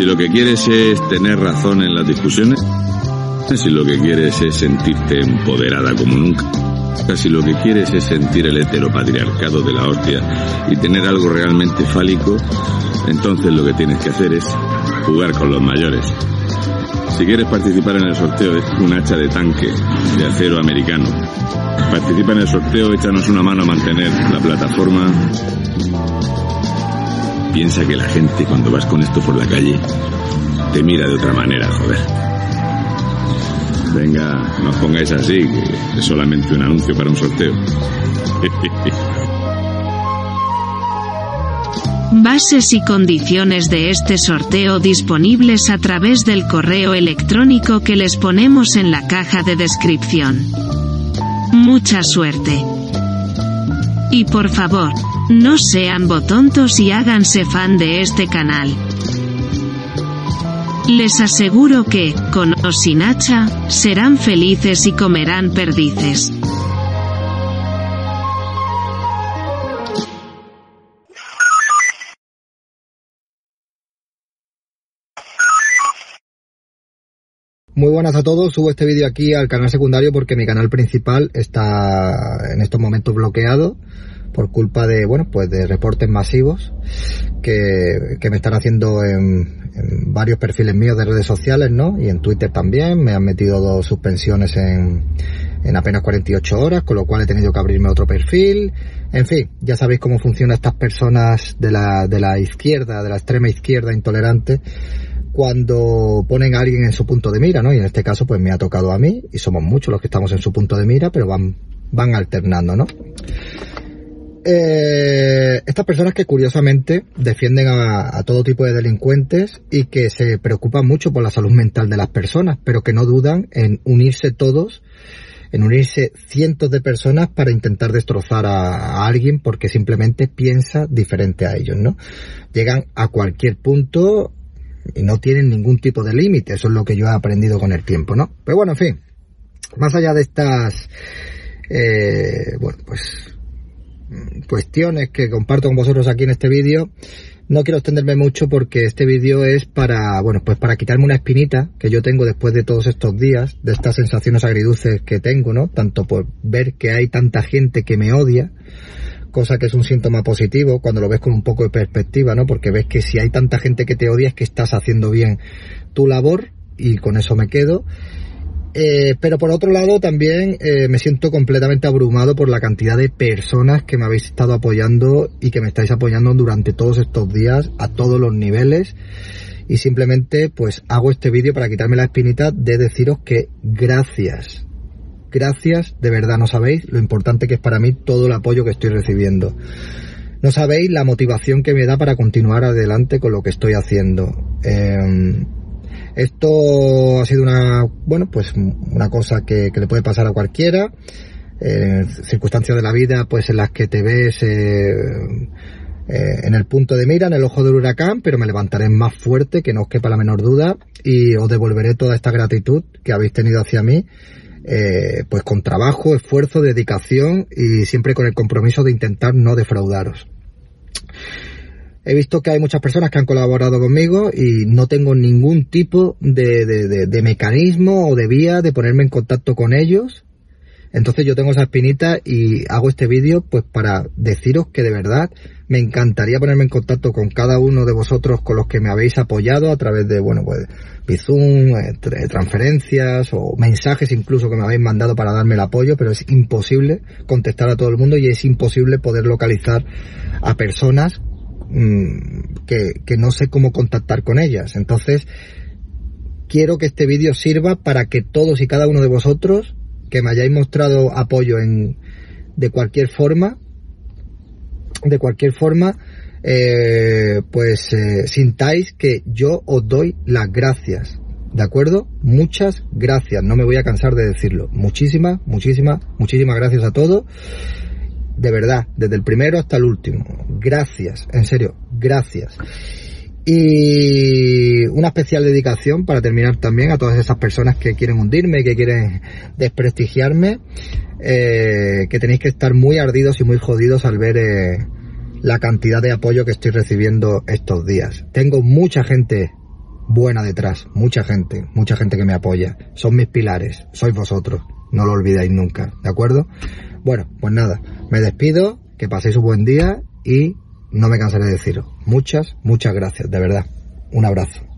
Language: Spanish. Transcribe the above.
Si lo que quieres es tener razón en las discusiones, si lo que quieres es sentirte empoderada como nunca, si lo que quieres es sentir el heteropatriarcado de la hostia y tener algo realmente fálico, entonces lo que tienes que hacer es jugar con los mayores. Si quieres participar en el sorteo de un hacha de tanque de acero americano, participa en el sorteo, échanos una mano a mantener la plataforma. Piensa que la gente cuando vas con esto por la calle te mira de otra manera, joder. Venga, no os pongáis así, que es solamente un anuncio para un sorteo. Bases y condiciones de este sorteo disponibles a través del correo electrónico que les ponemos en la caja de descripción. Mucha suerte. Y por favor, no sean botontos y háganse fan de este canal. Les aseguro que, con o sin hacha, serán felices y comerán perdices. Muy buenas a todos, subo este vídeo aquí al canal secundario porque mi canal principal está en estos momentos bloqueado por culpa de, bueno, pues de reportes masivos que, me están haciendo en, varios perfiles míos de redes sociales, ¿no? Y en Twitter también, me han metido dos suspensiones en, en apenas 48 horas, con lo cual he tenido que abrirme otro perfil. En fin, ya sabéis cómo funcionan estas personas de la, de la izquierda, de la extrema izquierda intolerante, cuando ponen a alguien en su punto de mira, ¿no? Y en este caso, pues me ha tocado a mí, y somos muchos los que estamos en su punto de mira, pero van, van alternando, ¿no? Eh, estas personas que curiosamente defienden a, todo tipo de delincuentes y que se preocupan mucho por la salud mental de las personas, pero que no dudan en unirse todos, en unirse cientos de personas para intentar destrozar a alguien porque simplemente piensa diferente a ellos, ¿no? Llegan a cualquier punto y no tienen ningún tipo de límite. Eso es lo que yo he aprendido con el tiempo, ¿no? Pero bueno, en fin, más allá de estas, eh, bueno, pues cuestiones que comparto con vosotros aquí en este vídeo, no quiero extenderme mucho porque este vídeo es para, bueno, pues para quitarme una espinita que yo tengo después de todos estos días, de estas sensaciones agridulces que tengo, ¿no? Tanto por ver que hay tanta gente que me odia, cosa que es un síntoma positivo cuando lo ves con un poco de perspectiva, ¿no? Porque ves que si hay tanta gente que te odia es que estás haciendo bien tu labor y con eso me quedo. Eh, pero por otro lado también eh, me siento completamente abrumado por la cantidad de personas que me habéis estado apoyando y que me estáis apoyando durante todos estos días a todos los niveles y simplemente pues hago este vídeo para quitarme la espinita de deciros que gracias Gracias, de verdad, no sabéis lo importante que es para mí todo el apoyo que estoy recibiendo. No sabéis la motivación que me da para continuar adelante con lo que estoy haciendo. Em, esto ha sido una, bueno, pues una cosa que, le puede pasar a cualquiera. Eh, circunstancias de la vida, pues en las que te ves eh, eh, en el punto de mira, en el ojo del huracán, pero me levantaré más fuerte, que no os quepa la menor duda, y os devolveré toda esta gratitud que habéis tenido hacia mí eh, pues con trabajo, esfuerzo, dedicación y siempre con el compromiso de intentar no defraudaros. He visto que hay muchas personas que han colaborado conmigo y no tengo ningún tipo de, de mecanismo o de vía de ponerme en contacto con ellos. Entonces yo tengo esa espinita y hago este vídeo pues para deciros que de verdad me encantaría ponerme en contacto con cada uno de vosotros con los que me habéis apoyado a través de, bueno, pues, Bizum, eh, transferencias o mensajes incluso que me habéis mandado para darme el apoyo, pero es imposible contestar a todo el mundo y es imposible poder localizar a personas mm, que, no sé cómo contactar con ellas. Entonces, quiero que este vídeo sirva para que todos y cada uno de vosotros que me hayáis mostrado apoyo en, de cualquier forma, de cualquier forma, eh, pues eh, sintáis que yo os doy las gracias. ¿De acuerdo? Muchas gracias. No me voy a cansar de decirlo. Muchísimas, muchísimas, muchísimas gracias a todos. De verdad, desde el primero hasta el último. Gracias, en serio, gracias. Y una especial dedicación para terminar también a todas esas personas que quieren hundirme, que quieren desprestigiarme, eh, que tenéis que estar muy ardidos y muy jodidos al ver la cantidad de apoyo que estoy recibiendo estos días. Tengo mucha gente buena detrás, mucha gente, mucha gente que me apoya. Son mis pilares, sois vosotros, no lo olvidáis nunca, ¿de acuerdo? Bueno, pues nada, me despido, que paséis un buen día y no me cansaré de deciros. Muchas, muchas gracias, de verdad. Un abrazo.